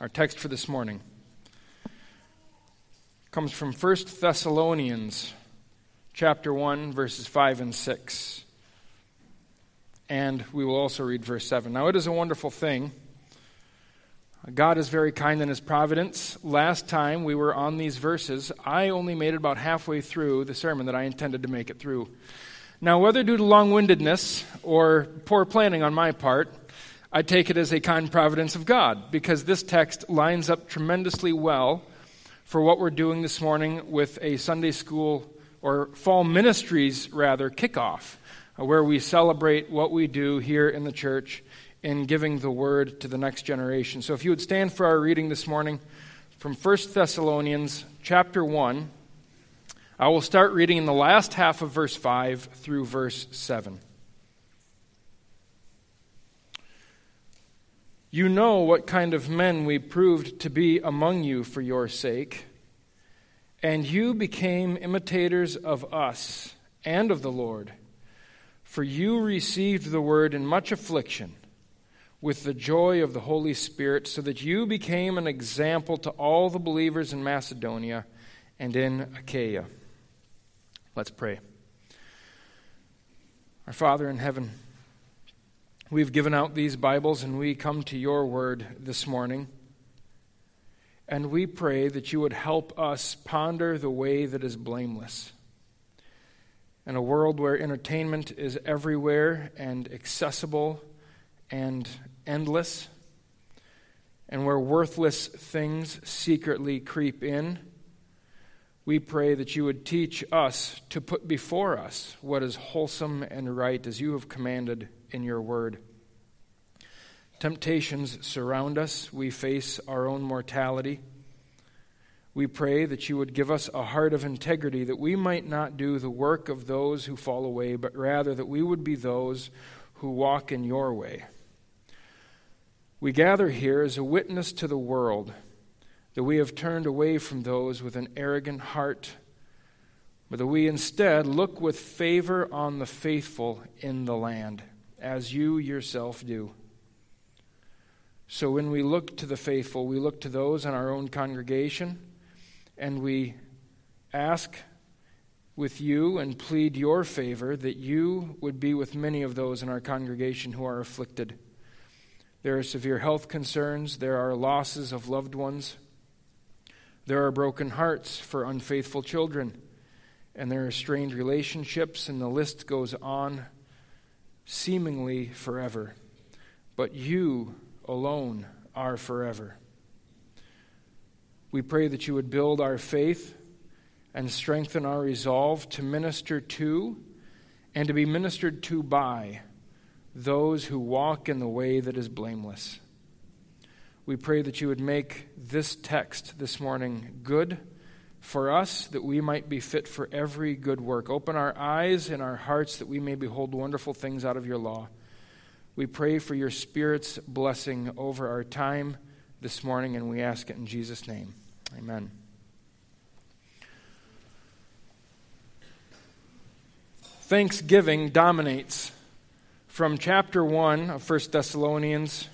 Our text for this morning comes from 1 Thessalonians chapter 1 verses 5 and 6. And we will also read verse 7. Now it is a wonderful thing. God is very kind in his providence. Last time we were on these verses, I only made it about halfway through the sermon that I intended to make it through. Now, whether due to long windedness or poor planning on my part, I take it as a kind providence of God because this text lines up tremendously well for what we're doing this morning with a Sunday school or fall ministries, rather, kickoff, uh, where we celebrate what we do here in the church in giving the word to the next generation. So if you would stand for our reading this morning from 1 Thessalonians chapter 1, I will start reading in the last half of verse 5 through verse 7. You know what kind of men we proved to be among you for your sake, and you became imitators of us and of the Lord. For you received the word in much affliction with the joy of the Holy Spirit, so that you became an example to all the believers in Macedonia and in Achaia. Let's pray. Our Father in heaven, We've given out these Bibles and we come to your word this morning. And we pray that you would help us ponder the way that is blameless. In a world where entertainment is everywhere and accessible and endless, and where worthless things secretly creep in, we pray that you would teach us to put before us what is wholesome and right as you have commanded in your word. Temptations surround us. We face our own mortality. We pray that you would give us a heart of integrity, that we might not do the work of those who fall away, but rather that we would be those who walk in your way. We gather here as a witness to the world that we have turned away from those with an arrogant heart but that we instead look with favor on the faithful in the land, as you yourself do. So when we look to the faithful, we look to those in our own congregation, and we ask with you and plead your favor that you would be with many of those in our congregation who are afflicted. There are severe health concerns, there are losses of loved ones, there are broken hearts for unfaithful children and there are strained relationships, and the list goes on seemingly forever. But you alone are forever. We pray that you would build our faith and strengthen our resolve to minister to and to be ministered to by those who walk in the way that is blameless. We pray that you would make this text this morning good for us that we might be fit for every good work. Open our eyes and our hearts that we may behold wonderful things out of your law. We pray for your Spirit's blessing over our time this morning, and we ask it in Jesus' name. Amen. Thanksgiving dominates from chapter 1 of 1 Thessalonians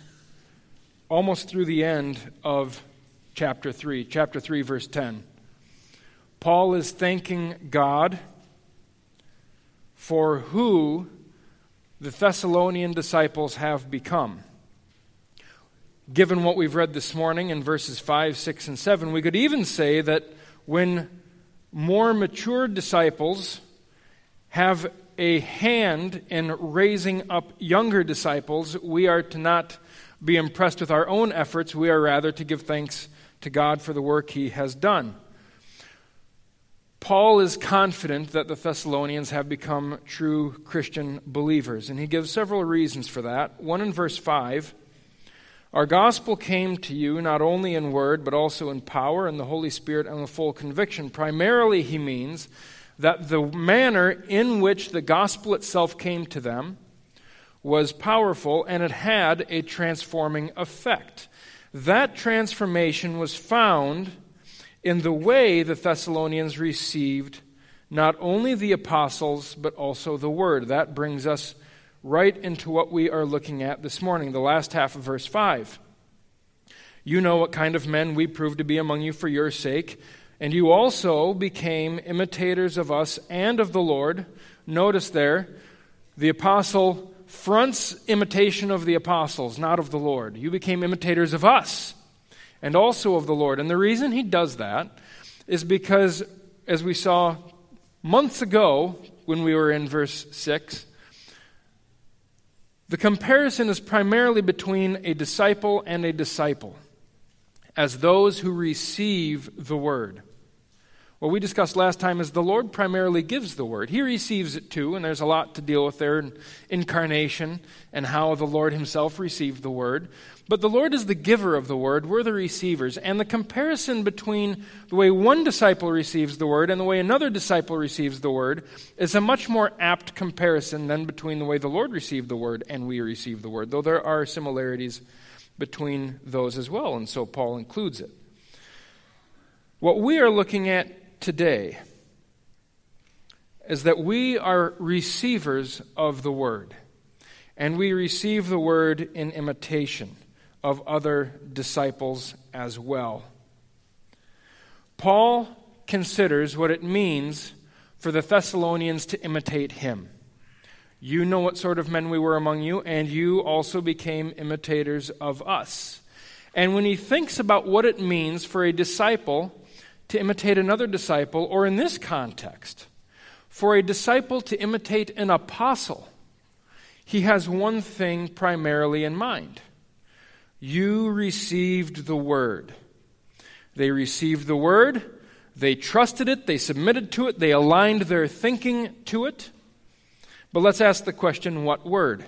almost through the end of chapter 3, chapter 3, verse 10. Paul is thanking God for who the Thessalonian disciples have become. Given what we've read this morning in verses 5, 6, and 7, we could even say that when more mature disciples have a hand in raising up younger disciples, we are to not be impressed with our own efforts. We are rather to give thanks to God for the work He has done. Paul is confident that the Thessalonians have become true Christian believers, and he gives several reasons for that. One in verse 5 Our gospel came to you not only in word, but also in power and the Holy Spirit and with full conviction. Primarily, he means that the manner in which the gospel itself came to them was powerful and it had a transforming effect. That transformation was found in the way the Thessalonians received not only the apostles, but also the word. That brings us right into what we are looking at this morning, the last half of verse 5. You know what kind of men we proved to be among you for your sake. And you also became imitators of us and of the Lord. Notice there, the apostle fronts imitation of the apostles, not of the Lord. You became imitators of us and also of the Lord. And the reason he does that is because, as we saw months ago when we were in verse 6, the comparison is primarily between a disciple and a disciple, as those who receive the word. What we discussed last time is the Lord primarily gives the word. He receives it too, and there's a lot to deal with there in incarnation and how the Lord himself received the word. But the Lord is the giver of the word, we're the receivers. And the comparison between the way one disciple receives the word and the way another disciple receives the word is a much more apt comparison than between the way the Lord received the word and we receive the word, though there are similarities between those as well, and so Paul includes it. What we are looking at today is that we are receivers of the Word, and we receive the Word in imitation of other disciples as well. Paul considers what it means for the Thessalonians to imitate him. You know what sort of men we were among you, and you also became imitators of us. And when he thinks about what it means for a disciple to imitate another disciple, or in this context, for a disciple to imitate an apostle, he has one thing primarily in mind. You received the word. They received the word, they trusted it, they submitted to it, they aligned their thinking to it. But let's ask the question what word?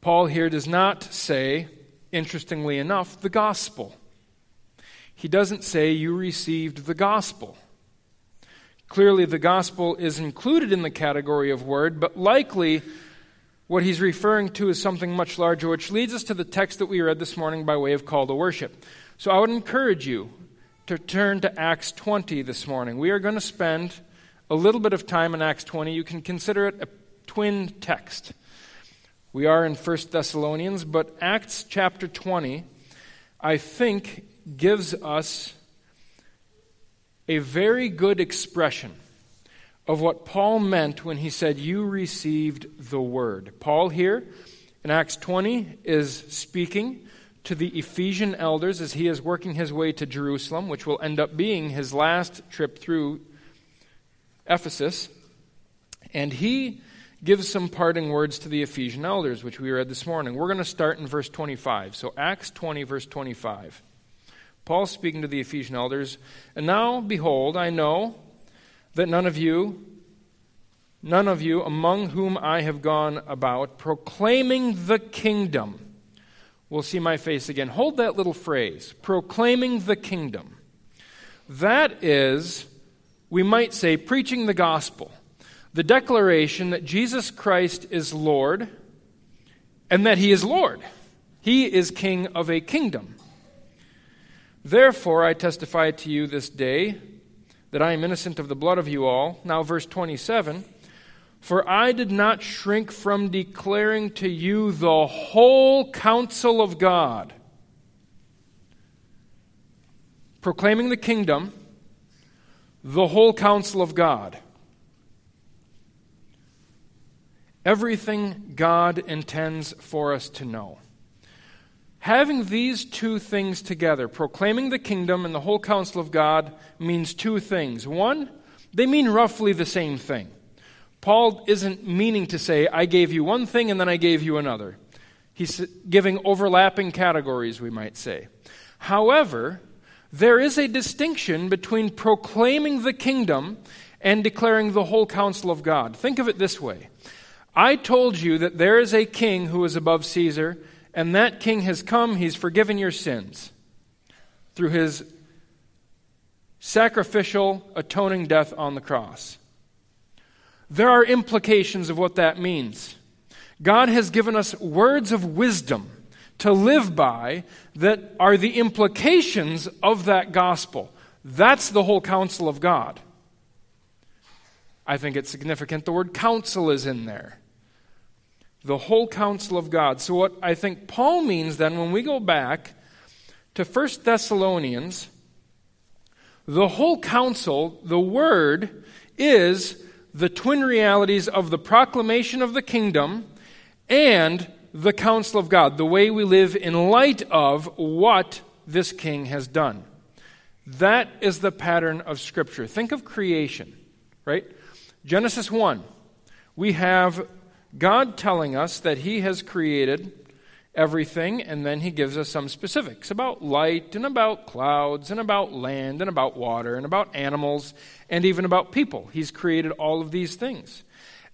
Paul here does not say, interestingly enough, the gospel he doesn't say you received the gospel. Clearly, the gospel is included in the category of word, but likely what he's referring to is something much larger, which leads us to the text that we read this morning by way of call to worship. So I would encourage you to turn to Acts 20 this morning. We are going to spend a little bit of time in Acts 20. You can consider it a twin text. We are in 1 Thessalonians, but Acts chapter 20, I think, gives us a very good expression of what Paul meant when he said, You received the word. Paul here in Acts 20 is speaking to the Ephesian elders as he is working his way to Jerusalem, which will end up being his last trip through Ephesus. And he gives some parting words to the Ephesian elders, which we read this morning. We're going to start in verse 25. So, Acts 20, verse 25. Paul speaking to the Ephesian elders, and now behold, I know that none of you, none of you among whom I have gone about proclaiming the kingdom will see my face again. Hold that little phrase, proclaiming the kingdom. That is, we might say, preaching the gospel, the declaration that Jesus Christ is Lord and that he is Lord. He is king of a kingdom. Therefore, I testify to you this day that I am innocent of the blood of you all. Now, verse 27 For I did not shrink from declaring to you the whole counsel of God, proclaiming the kingdom, the whole counsel of God. Everything God intends for us to know. Having these two things together, proclaiming the kingdom and the whole counsel of God, means two things. One, they mean roughly the same thing. Paul isn't meaning to say, I gave you one thing and then I gave you another. He's giving overlapping categories, we might say. However, there is a distinction between proclaiming the kingdom and declaring the whole counsel of God. Think of it this way I told you that there is a king who is above Caesar and that king has come, he's forgiven your sins through his sacrificial, atoning death on the cross. There are implications of what that means. God has given us words of wisdom to live by that are the implications of that gospel. That's the whole counsel of God. I think it's significant the word counsel is in there. The whole counsel of God. So, what I think Paul means then, when we go back to 1 Thessalonians, the whole counsel, the word, is the twin realities of the proclamation of the kingdom and the counsel of God, the way we live in light of what this king has done. That is the pattern of Scripture. Think of creation, right? Genesis 1. We have God telling us that He has created everything, and then He gives us some specifics about light, and about clouds, and about land, and about water, and about animals, and even about people. He's created all of these things.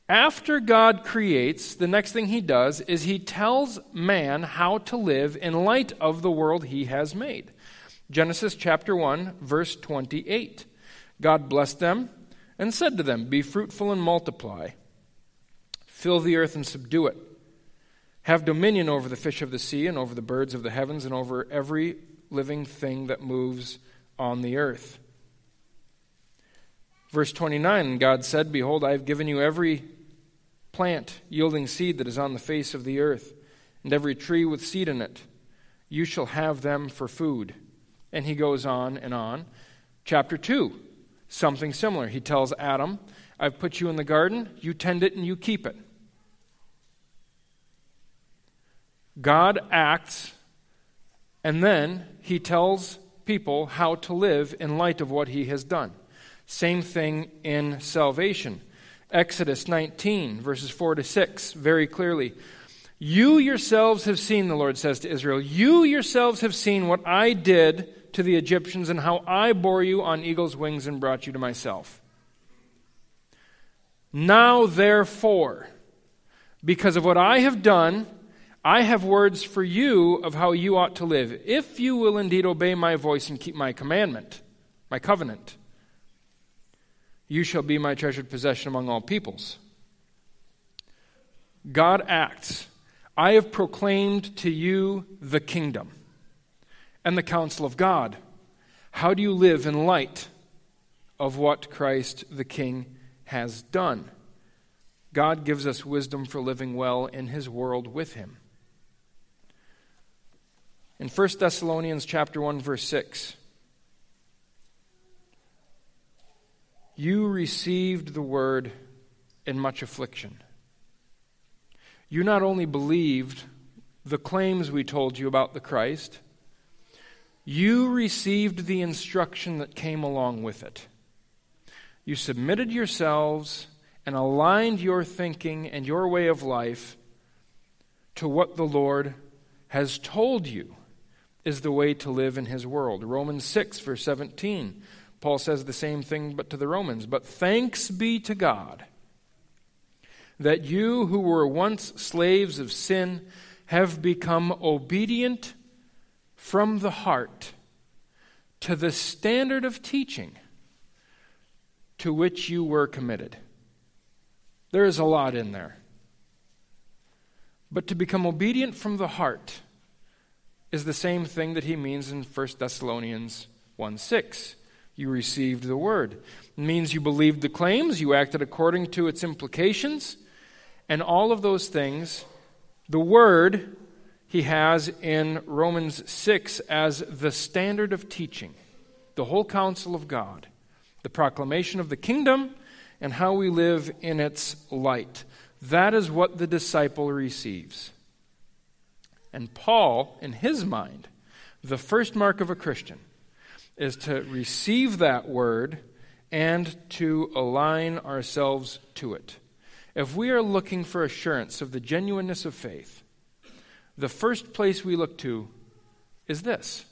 After God creates, the next thing He does is He tells man how to live in light of the world He has made. Genesis chapter 1, verse 28. God blessed them and said to them, Be fruitful and multiply, fill the earth and subdue it. Have dominion over the fish of the sea, and over the birds of the heavens, and over every living thing that moves on the earth. Verse 29 God said, Behold, I have given you every plant yielding seed that is on the face of the earth, and every tree with seed in it. You shall have them for food. And he goes on and on. Chapter 2, something similar. He tells Adam, I've put you in the garden, you tend it and you keep it. God acts, and then he tells people how to live in light of what he has done. Same thing in salvation. Exodus 19, verses 4 to 6, very clearly. You yourselves have seen, the Lord says to Israel, you yourselves have seen what I did to the Egyptians and how I bore you on eagle's wings and brought you to myself. Now, therefore, because of what I have done, I have words for you of how you ought to live, if you will indeed obey my voice and keep my commandment, my covenant. You shall be my treasured possession among all peoples. God acts. I have proclaimed to you the kingdom and the counsel of God. How do you live in light of what Christ the King has done? God gives us wisdom for living well in his world with him. In 1 Thessalonians chapter 1 verse 6, you received the word in much affliction. You not only believed the claims we told you about the Christ, you received the instruction that came along with it. You submitted yourselves and aligned your thinking and your way of life to what the Lord has told you is the way to live in His world. Romans 6, verse 17. Paul says the same thing but to the Romans. But thanks be to God that you who were once slaves of sin have become obedient from the heart to the standard of teaching to which you were committed. There is a lot in there. But to become obedient from the heart is the same thing that he means in 1 Thessalonians 1 6. You received the word. It means you believed the claims, you acted according to its implications, and all of those things, the word he has in Romans 6 as the standard of teaching, the whole counsel of God, the proclamation of the kingdom, and how we live in its light. That is what the disciple receives. And Paul, in his mind, the first mark of a Christian is to receive that word and to align ourselves to it. If we are looking for assurance of the genuineness of faith, the first place we look to is this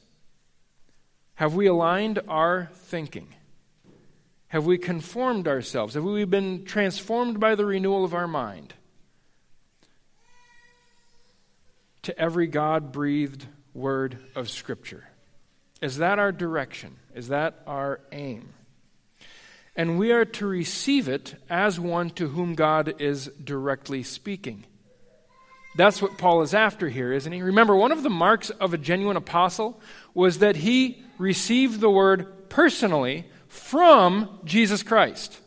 Have we aligned our thinking? Have we conformed ourselves? Have we been transformed by the renewal of our mind to every God breathed word of Scripture? Is that our direction? Is that our aim? And we are to receive it as one to whom God is directly speaking. That's what Paul is after here, isn't he? Remember, one of the marks of a genuine apostle was that he received the word personally from Jesus Christ.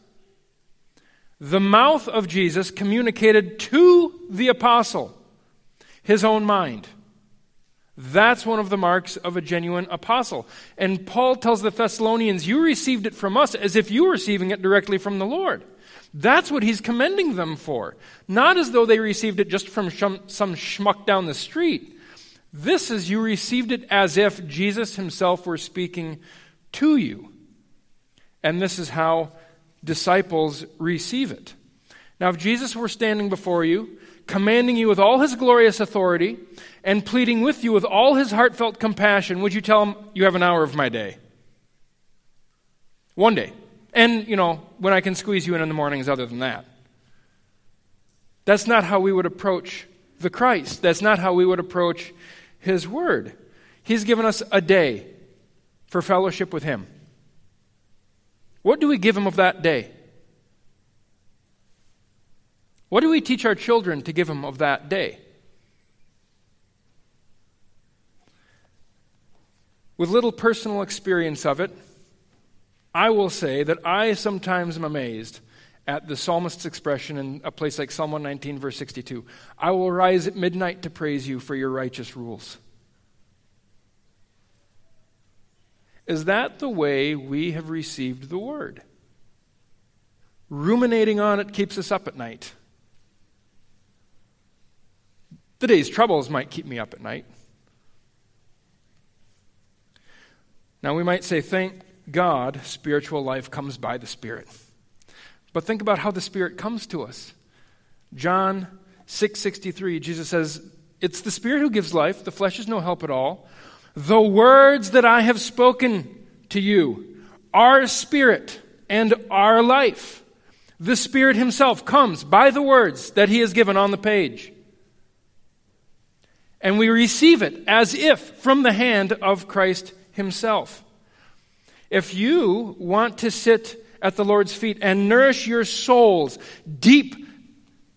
The mouth of Jesus communicated to the apostle his own mind. That's one of the marks of a genuine apostle. And Paul tells the Thessalonians, You received it from us as if you were receiving it directly from the Lord. That's what he's commending them for. Not as though they received it just from some, some schmuck down the street. This is you received it as if Jesus himself were speaking to you. And this is how disciples receive it. Now, if Jesus were standing before you, commanding you with all his glorious authority, and pleading with you with all his heartfelt compassion, would you tell him, You have an hour of my day? One day. And, you know, when I can squeeze you in in the mornings, other than that. That's not how we would approach the Christ. That's not how we would approach his word. He's given us a day for fellowship with him. What do we give him of that day? What do we teach our children to give them of that day? With little personal experience of it, I will say that I sometimes am amazed at the psalmist's expression in a place like Psalm 119, verse 62 I will rise at midnight to praise you for your righteous rules. Is that the way we have received the word? Ruminating on it keeps us up at night. The day's troubles might keep me up at night. Now, we might say, thank God, spiritual life comes by the Spirit. But think about how the Spirit comes to us. John 6:63 Jesus says, "It's the Spirit who gives life, the flesh is no help at all. The words that I have spoken to you are spirit and are life. The Spirit Himself comes by the words that He has given on the page. And we receive it as if from the hand of Christ Himself. If you want to sit at the Lord's feet and nourish your souls deep,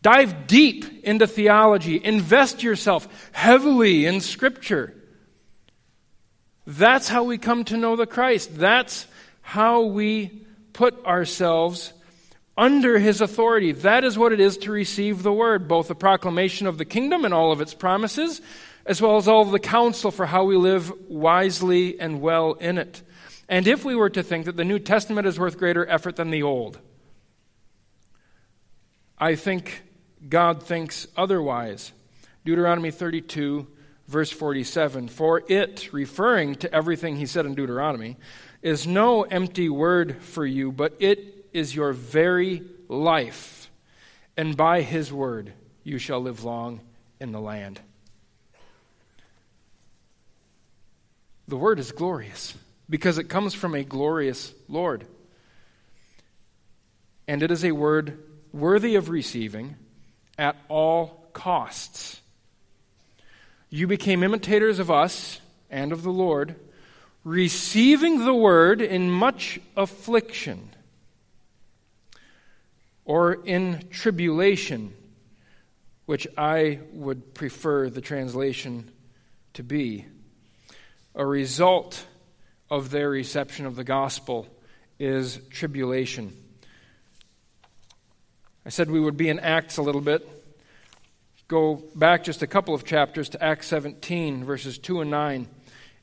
dive deep into theology, invest yourself heavily in Scripture, that's how we come to know the Christ. That's how we put ourselves under his authority. That is what it is to receive the word, both the proclamation of the kingdom and all of its promises, as well as all of the counsel for how we live wisely and well in it. And if we were to think that the New Testament is worth greater effort than the Old, I think God thinks otherwise. Deuteronomy 32 verse 47 For it, referring to everything he said in Deuteronomy, is no empty word for you, but it is your very life. And by his word you shall live long in the land. The word is glorious because it comes from a glorious Lord. And it is a word worthy of receiving at all costs. You became imitators of us and of the Lord, receiving the word in much affliction or in tribulation, which I would prefer the translation to be. A result of their reception of the gospel is tribulation. I said we would be in Acts a little bit go back just a couple of chapters to Acts 17, verses 2 and 9,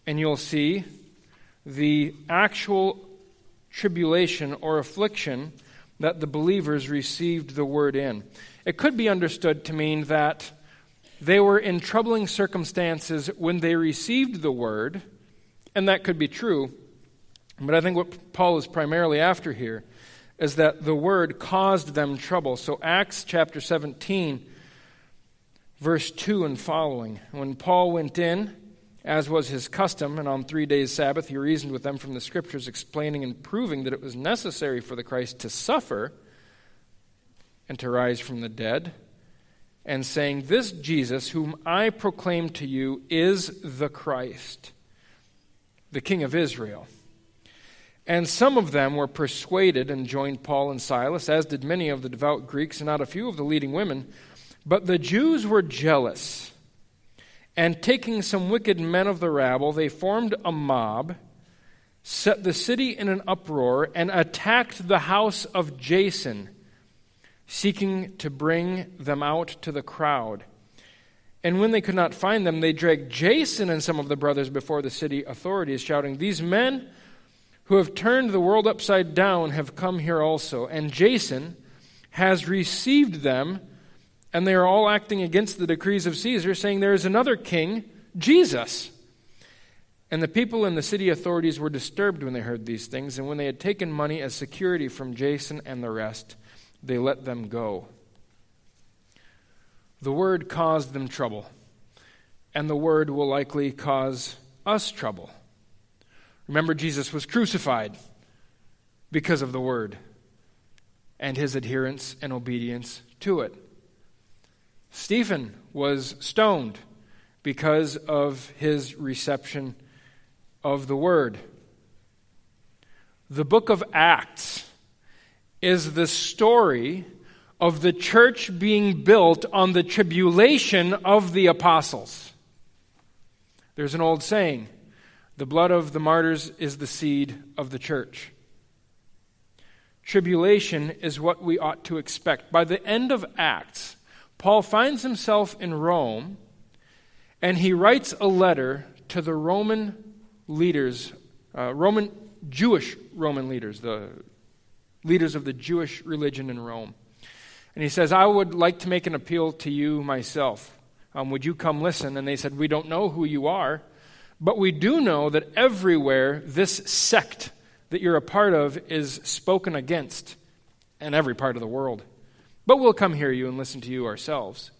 and you'll see the actual tribulation or affliction that the believers received the word in. It could be understood to mean that they were in troubling circumstances when they received the word, and that could be true. But I think what Paul is primarily after here is that the word caused them trouble. So, Acts chapter 17 verse 2 and following. When Paul went in, as was his custom, and on three days' Sabbath, he reasoned with them from the Scriptures, explaining and proving that it was necessary for the Christ to suffer and to rise from the dead, and saying, This Jesus, whom I proclaim to you, is the Christ, the King of Israel. And some of them were persuaded and joined Paul and Silas, as did many of the devout Greeks and not a few of the leading women. But the Jews were jealous, and taking some wicked men of the rabble, they formed a mob, set the city in an uproar, and attacked the house of Jason, seeking to bring them out to the crowd. And when they could not find them, they dragged Jason and some of the brothers before the city authorities, shouting, These men who have turned the world upside down have come here also. And Jason has received them, and they are all acting against the decrees of Caesar, saying, There is another king, Jesus. And the people and the city authorities were disturbed when they heard these things, and when they had taken money as security from Jason and the rest, they let them go. The word caused them trouble, and the word will likely cause us trouble. Remember, Jesus was crucified because of the word and his adherence and obedience to it. Stephen was stoned because of his reception of the word. The book of Acts is the story of the church being built on the tribulation of the apostles. There's an old saying the blood of the martyrs is the seed of the church. Tribulation is what we ought to expect. By the end of Acts, Paul finds himself in Rome and he writes a letter to the Roman leaders, uh, Roman Jewish Roman leaders, the leaders of the Jewish religion in Rome. And he says, I would like to make an appeal to you myself. Um, would you come listen? And they said, We don't know who you are, but we do know that everywhere this sect that you're a part of is spoken against in every part of the world. But we'll come hear you and listen to you ourselves.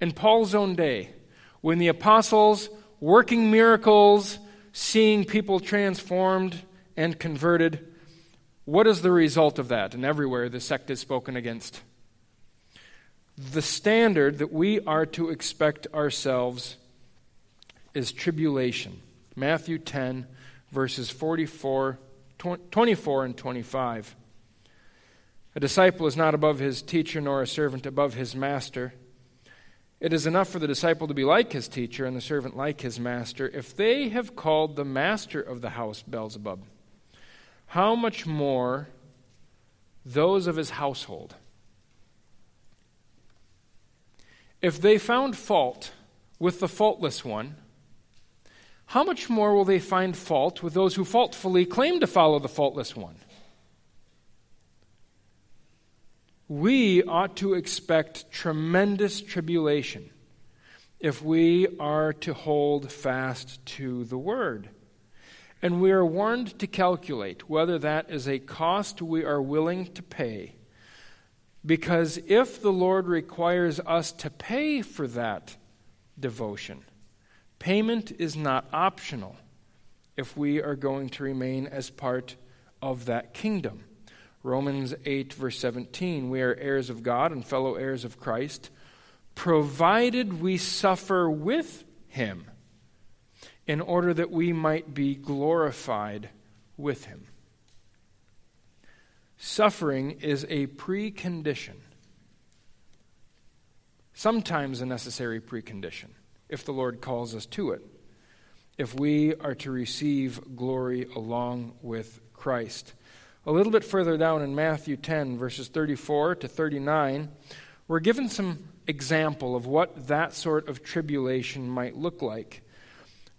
In Paul's own day, when the apostles, working miracles, seeing people transformed and converted, what is the result of that? And everywhere the sect is spoken against. The standard that we are to expect ourselves is tribulation. Matthew 10, verses 44, 24 and 25. A disciple is not above his teacher, nor a servant above his master. It is enough for the disciple to be like his teacher and the servant like his master. If they have called the master of the house Beelzebub, how much more those of his household? If they found fault with the faultless one, how much more will they find fault with those who faultfully claim to follow the faultless one? We ought to expect tremendous tribulation if we are to hold fast to the word. And we are warned to calculate whether that is a cost we are willing to pay. Because if the Lord requires us to pay for that devotion, payment is not optional if we are going to remain as part of that kingdom. Romans 8, verse 17 we are heirs of God and fellow heirs of Christ, provided we suffer with him in order that we might be glorified with him. Suffering is a precondition, sometimes a necessary precondition, if the Lord calls us to it, if we are to receive glory along with Christ. A little bit further down in Matthew 10, verses 34 to 39, we're given some example of what that sort of tribulation might look like.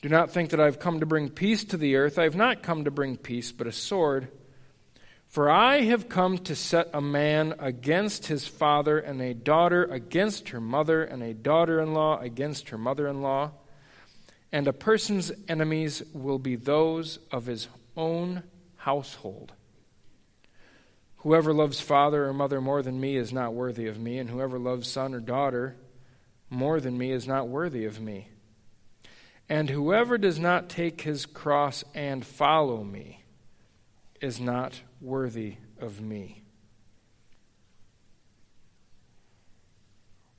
Do not think that I've come to bring peace to the earth. I have not come to bring peace, but a sword. For I have come to set a man against his father, and a daughter against her mother, and a daughter in law against her mother in law. And a person's enemies will be those of his own household. Whoever loves father or mother more than me is not worthy of me, and whoever loves son or daughter more than me is not worthy of me. And whoever does not take his cross and follow me is not worthy of me.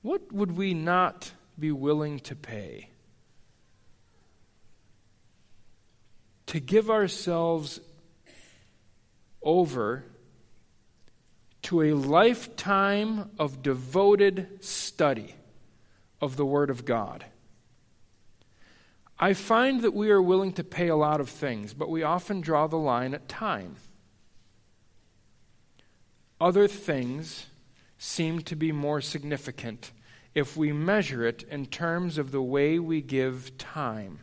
What would we not be willing to pay to give ourselves over to a lifetime of devoted study of the Word of God? I find that we are willing to pay a lot of things, but we often draw the line at time. Other things seem to be more significant if we measure it in terms of the way we give time.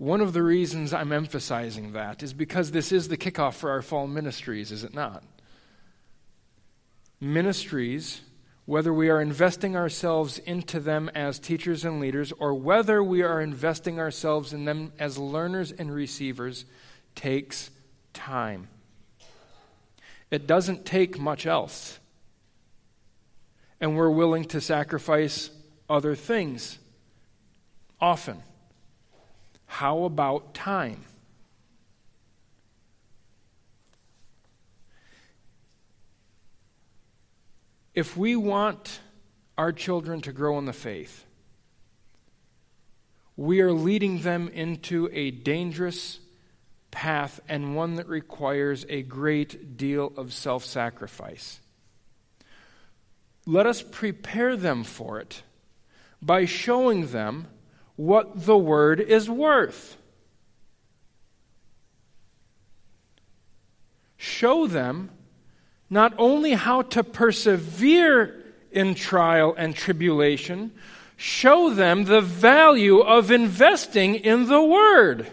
One of the reasons I'm emphasizing that is because this is the kickoff for our fall ministries, is it not? Ministries, whether we are investing ourselves into them as teachers and leaders or whether we are investing ourselves in them as learners and receivers, takes time. It doesn't take much else. And we're willing to sacrifice other things often. How about time? If we want our children to grow in the faith, we are leading them into a dangerous path and one that requires a great deal of self sacrifice. Let us prepare them for it by showing them what the word is worth. Show them not only how to persevere in trial and tribulation, show them the value of investing in the Word.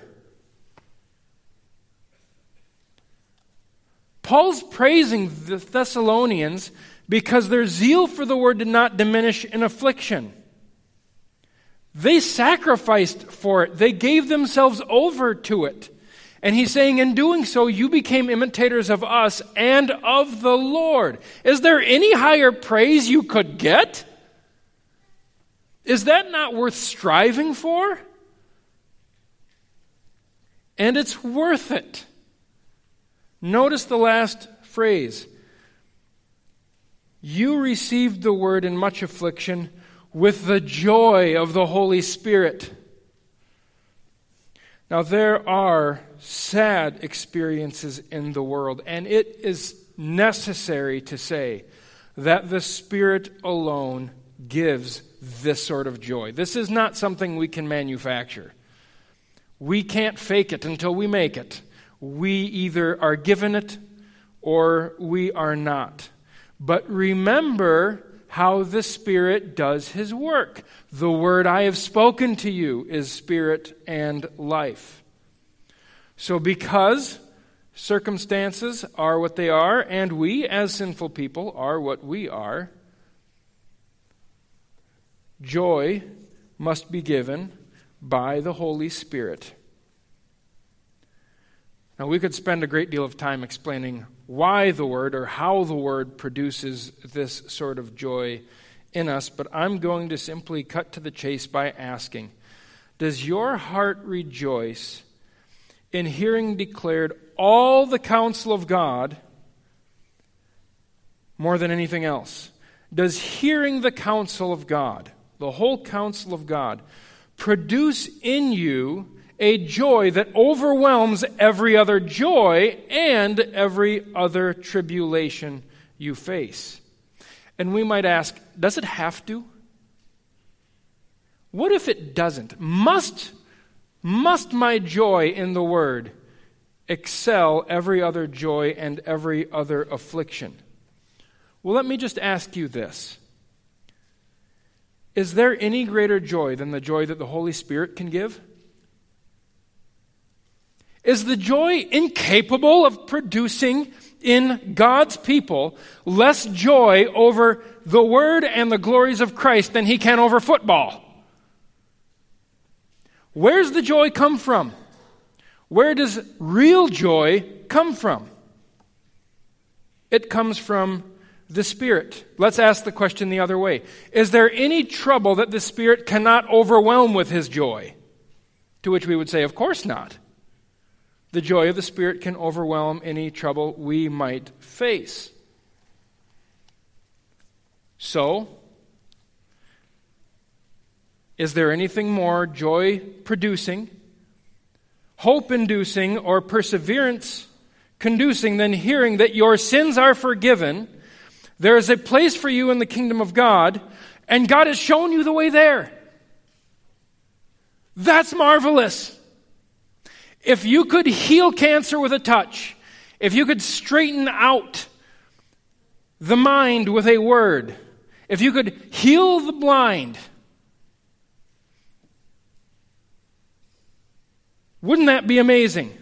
Paul's praising the Thessalonians because their zeal for the Word did not diminish in affliction. They sacrificed for it, they gave themselves over to it. And he's saying, in doing so, you became imitators of us and of the Lord. Is there any higher praise you could get? Is that not worth striving for? And it's worth it. Notice the last phrase. You received the word in much affliction with the joy of the Holy Spirit. Now, there are sad experiences in the world, and it is necessary to say that the Spirit alone gives this sort of joy. This is not something we can manufacture. We can't fake it until we make it. We either are given it or we are not. But remember how the Spirit does His work. The word I have spoken to you is spirit and life. So, because circumstances are what they are, and we, as sinful people, are what we are, joy must be given by the Holy Spirit. Now, we could spend a great deal of time explaining why the Word or how the Word produces this sort of joy in us, but I'm going to simply cut to the chase by asking Does your heart rejoice in hearing declared all the counsel of God more than anything else? Does hearing the counsel of God, the whole counsel of God, produce in you a joy that overwhelms every other joy and every other tribulation you face. And we might ask, does it have to? What if it doesn't? Must, must my joy in the Word excel every other joy and every other affliction? Well, let me just ask you this Is there any greater joy than the joy that the Holy Spirit can give? Is the joy incapable of producing in God's people less joy over the Word and the glories of Christ than he can over football? Where's the joy come from? Where does real joy come from? It comes from the Spirit. Let's ask the question the other way Is there any trouble that the Spirit cannot overwhelm with his joy? To which we would say, Of course not. The joy of the Spirit can overwhelm any trouble we might face. So, is there anything more joy producing, hope inducing, or perseverance conducing than hearing that your sins are forgiven? There is a place for you in the kingdom of God, and God has shown you the way there. That's marvelous. If you could heal cancer with a touch, if you could straighten out the mind with a word, if you could heal the blind, wouldn't that be amazing?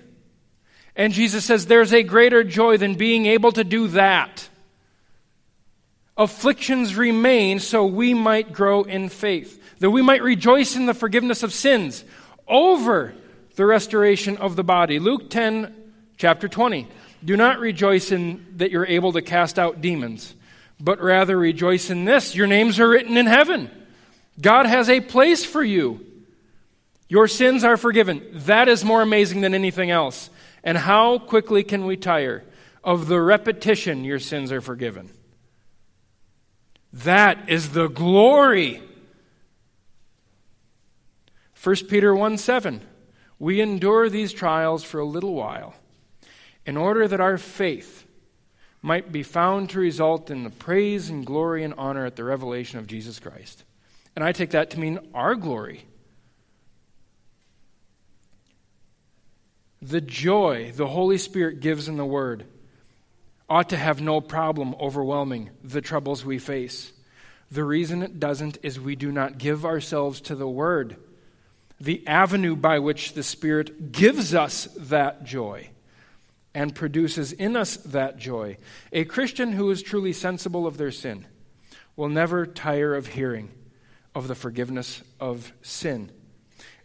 And Jesus says, There's a greater joy than being able to do that. Afflictions remain so we might grow in faith, that we might rejoice in the forgiveness of sins over the restoration of the body. Luke 10, chapter 20. Do not rejoice in that you're able to cast out demons, but rather rejoice in this your names are written in heaven. God has a place for you. Your sins are forgiven. That is more amazing than anything else. And how quickly can we tire of the repetition your sins are forgiven? That is the glory. 1 Peter 1 7. We endure these trials for a little while, in order that our faith might be found to result in the praise and glory and honor at the revelation of Jesus Christ. And I take that to mean our glory. The joy the Holy Spirit gives in the Word ought to have no problem overwhelming the troubles we face. The reason it doesn't is we do not give ourselves to the Word, the avenue by which the Spirit gives us that joy and produces in us that joy. A Christian who is truly sensible of their sin will never tire of hearing of the forgiveness of sin.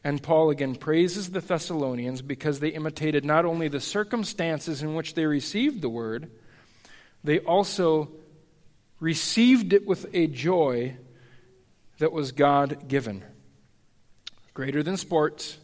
And Paul again praises the Thessalonians because they imitated not only the circumstances in which they received the word, they also received it with a joy that was God given. Greater than sports,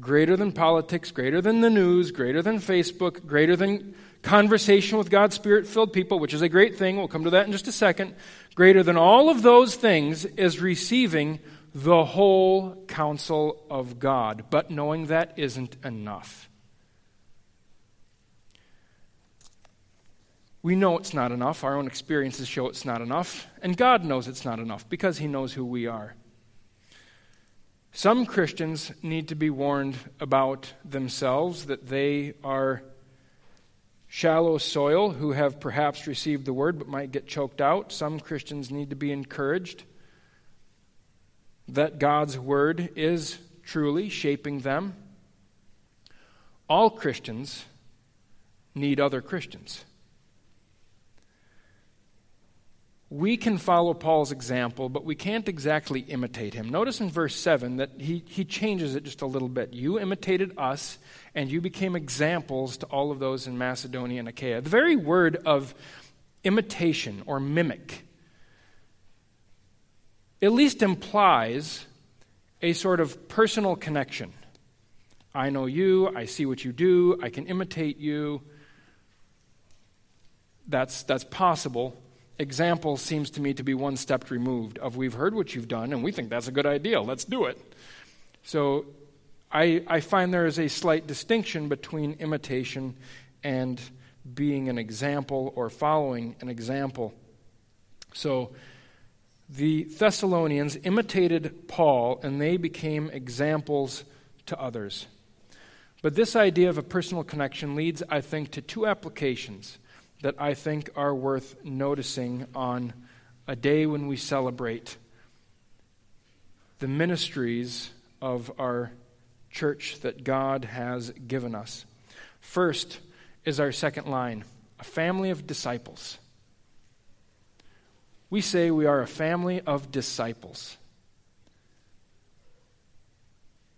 greater than politics, greater than the news, greater than Facebook, greater than conversation with God's Spirit filled people, which is a great thing. We'll come to that in just a second. Greater than all of those things is receiving the whole counsel of God, but knowing that isn't enough. We know it's not enough. Our own experiences show it's not enough. And God knows it's not enough because He knows who we are. Some Christians need to be warned about themselves that they are shallow soil who have perhaps received the word but might get choked out. Some Christians need to be encouraged that God's Word is truly shaping them. All Christians need other Christians. We can follow Paul's example, but we can't exactly imitate him. Notice in verse 7 that he, he changes it just a little bit. You imitated us, and you became examples to all of those in Macedonia and Achaia. The very word of imitation or mimic at least implies a sort of personal connection. I know you, I see what you do, I can imitate you. That's, that's possible. Example seems to me to be one step removed of we've heard what you've done and we think that's a good idea, let's do it. So I, I find there is a slight distinction between imitation and being an example or following an example. So the Thessalonians imitated Paul and they became examples to others. But this idea of a personal connection leads, I think, to two applications that I think are worth noticing on a day when we celebrate the ministries of our church that God has given us. First is our second line a family of disciples we say we are a family of disciples.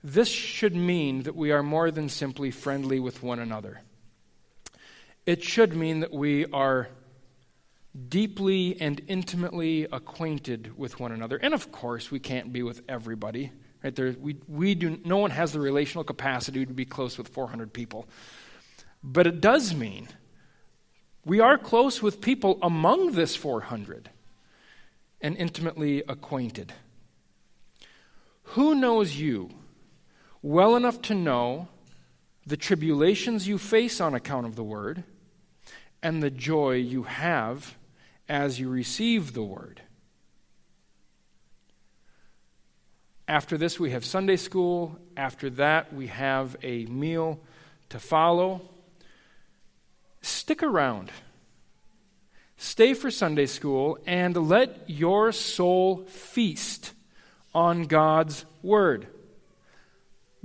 This should mean that we are more than simply friendly with one another. It should mean that we are deeply and intimately acquainted with one another. And of course, we can't be with everybody. Right there, we, we do, no one has the relational capacity to be close with 400 people. But it does mean we are close with people among this 400 and intimately acquainted. Who knows you well enough to know the tribulations you face on account of the word and the joy you have as you receive the word? After this, we have Sunday school. After that, we have a meal to follow. stick around. Stay for Sunday school and let your soul feast on God's Word.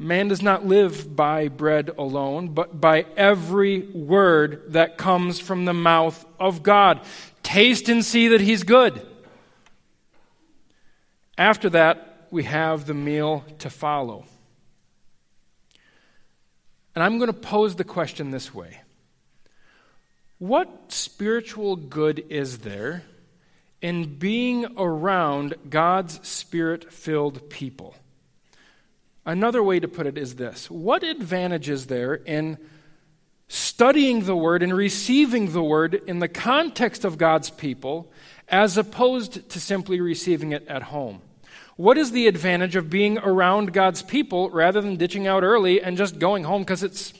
Man does not live by bread alone, but by every word that comes from the mouth of God. Taste and see that He's good. After that, we have the meal to follow. And I'm going to pose the question this way What spiritual good is there in being around God's spirit filled people? Another way to put it is this What advantage is there in studying the Word and receiving the Word in the context of God's people as opposed to simply receiving it at home? What is the advantage of being around God's people rather than ditching out early and just going home because it's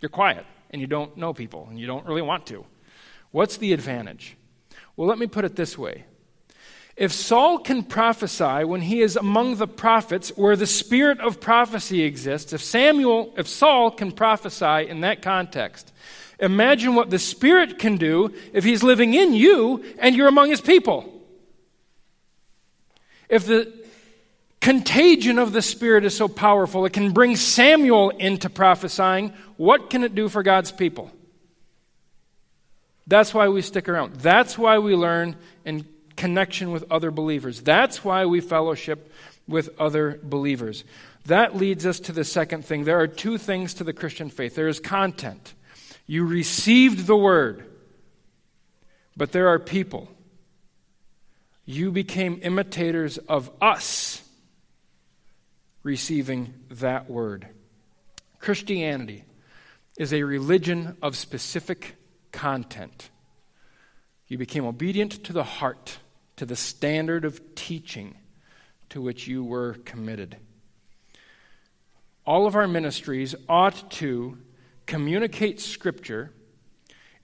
you're quiet and you don't know people and you don't really want to? What's the advantage? Well, let me put it this way. If Saul can prophesy when he is among the prophets where the spirit of prophecy exists, if Samuel, if Saul can prophesy in that context, imagine what the spirit can do if he's living in you and you're among his people. If the contagion of the Spirit is so powerful, it can bring Samuel into prophesying, what can it do for God's people? That's why we stick around. That's why we learn in connection with other believers. That's why we fellowship with other believers. That leads us to the second thing. There are two things to the Christian faith there is content. You received the word, but there are people you became imitators of us receiving that word. Christianity is a religion of specific content. You became obedient to the heart, to the standard of teaching to which you were committed. All of our ministries ought to communicate Scripture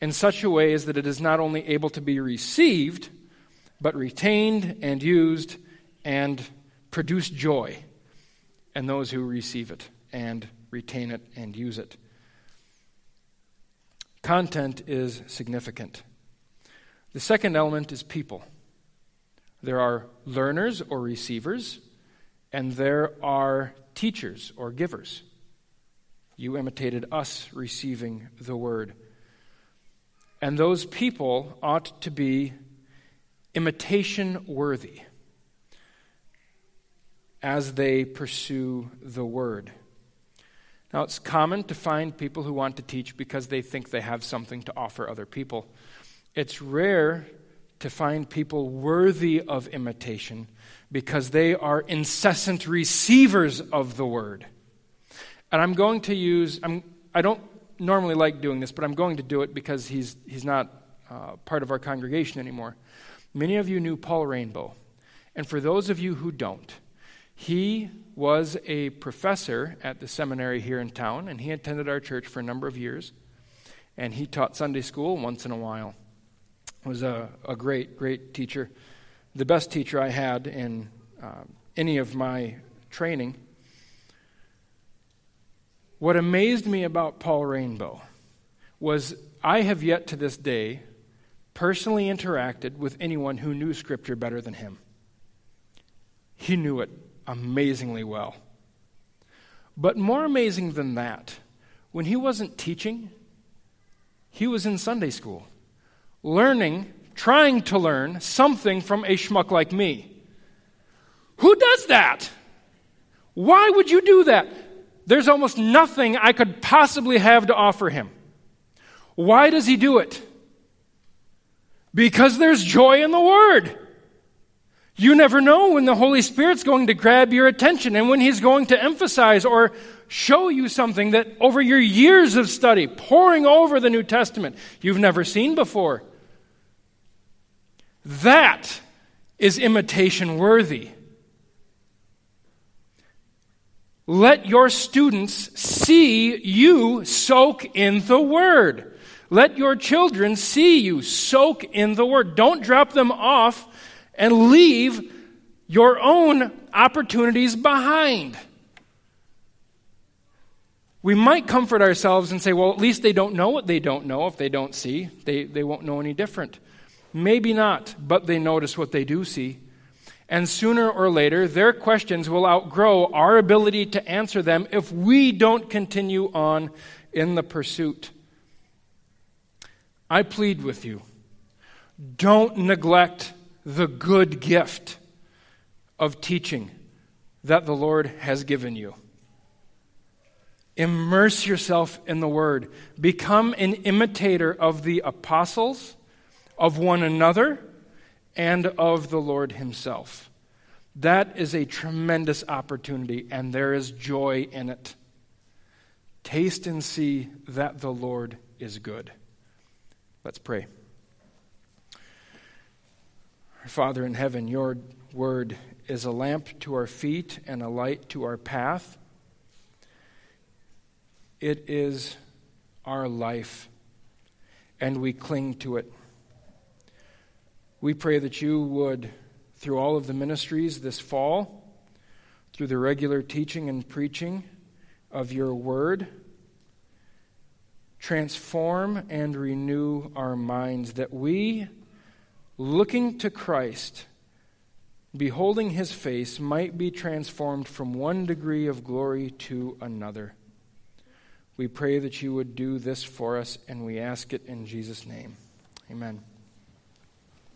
in such a way as that it is not only able to be received, but retained and used and produce joy in those who receive it and retain it and use it. Content is significant. The second element is people. There are learners or receivers, and there are teachers or givers. You imitated us receiving the word. And those people ought to be imitation worthy as they pursue the word. Now, it's common to find people who want to teach because they think they have something to offer other people. It's rare to find people worthy of imitation because they are incessant receivers of the word. And I'm going to use, I'm, I don't normally like doing this, but I'm going to do it because he's, he's not uh, part of our congregation anymore. Many of you knew Paul Rainbow. And for those of you who don't, he was a professor at the seminary here in town, and he attended our church for a number of years. And he taught Sunday school once in a while. Was a, a great, great teacher. The best teacher I had in uh, any of my training. What amazed me about Paul Rainbow was I have yet to this day personally interacted with anyone who knew Scripture better than him. He knew it amazingly well. But more amazing than that, when he wasn't teaching, he was in Sunday school, learning, trying to learn something from a schmuck like me. Who does that? Why would you do that? There's almost nothing I could possibly have to offer him. Why does he do it? Because there's joy in the Word. You never know when the Holy Spirit's going to grab your attention and when He's going to emphasize or show you something that over your years of study, poring over the New Testament, you've never seen before. That is imitation worthy. Let your students see you soak in the Word. Let your children see you soak in the Word. Don't drop them off and leave your own opportunities behind. We might comfort ourselves and say, well, at least they don't know what they don't know if they don't see. They, they won't know any different. Maybe not, but they notice what they do see. And sooner or later, their questions will outgrow our ability to answer them if we don't continue on in the pursuit. I plead with you don't neglect the good gift of teaching that the Lord has given you. Immerse yourself in the Word. Become an imitator of the apostles, of one another, and of the Lord Himself. That is a tremendous opportunity, and there is joy in it. Taste and see that the Lord is good. Let's pray. Father in heaven, your word is a lamp to our feet and a light to our path. It is our life, and we cling to it. We pray that you would, through all of the ministries this fall, through the regular teaching and preaching of your word, transform and renew our minds that we, looking to Christ, beholding his face, might be transformed from one degree of glory to another. We pray that you would do this for us, and we ask it in Jesus' name. Amen.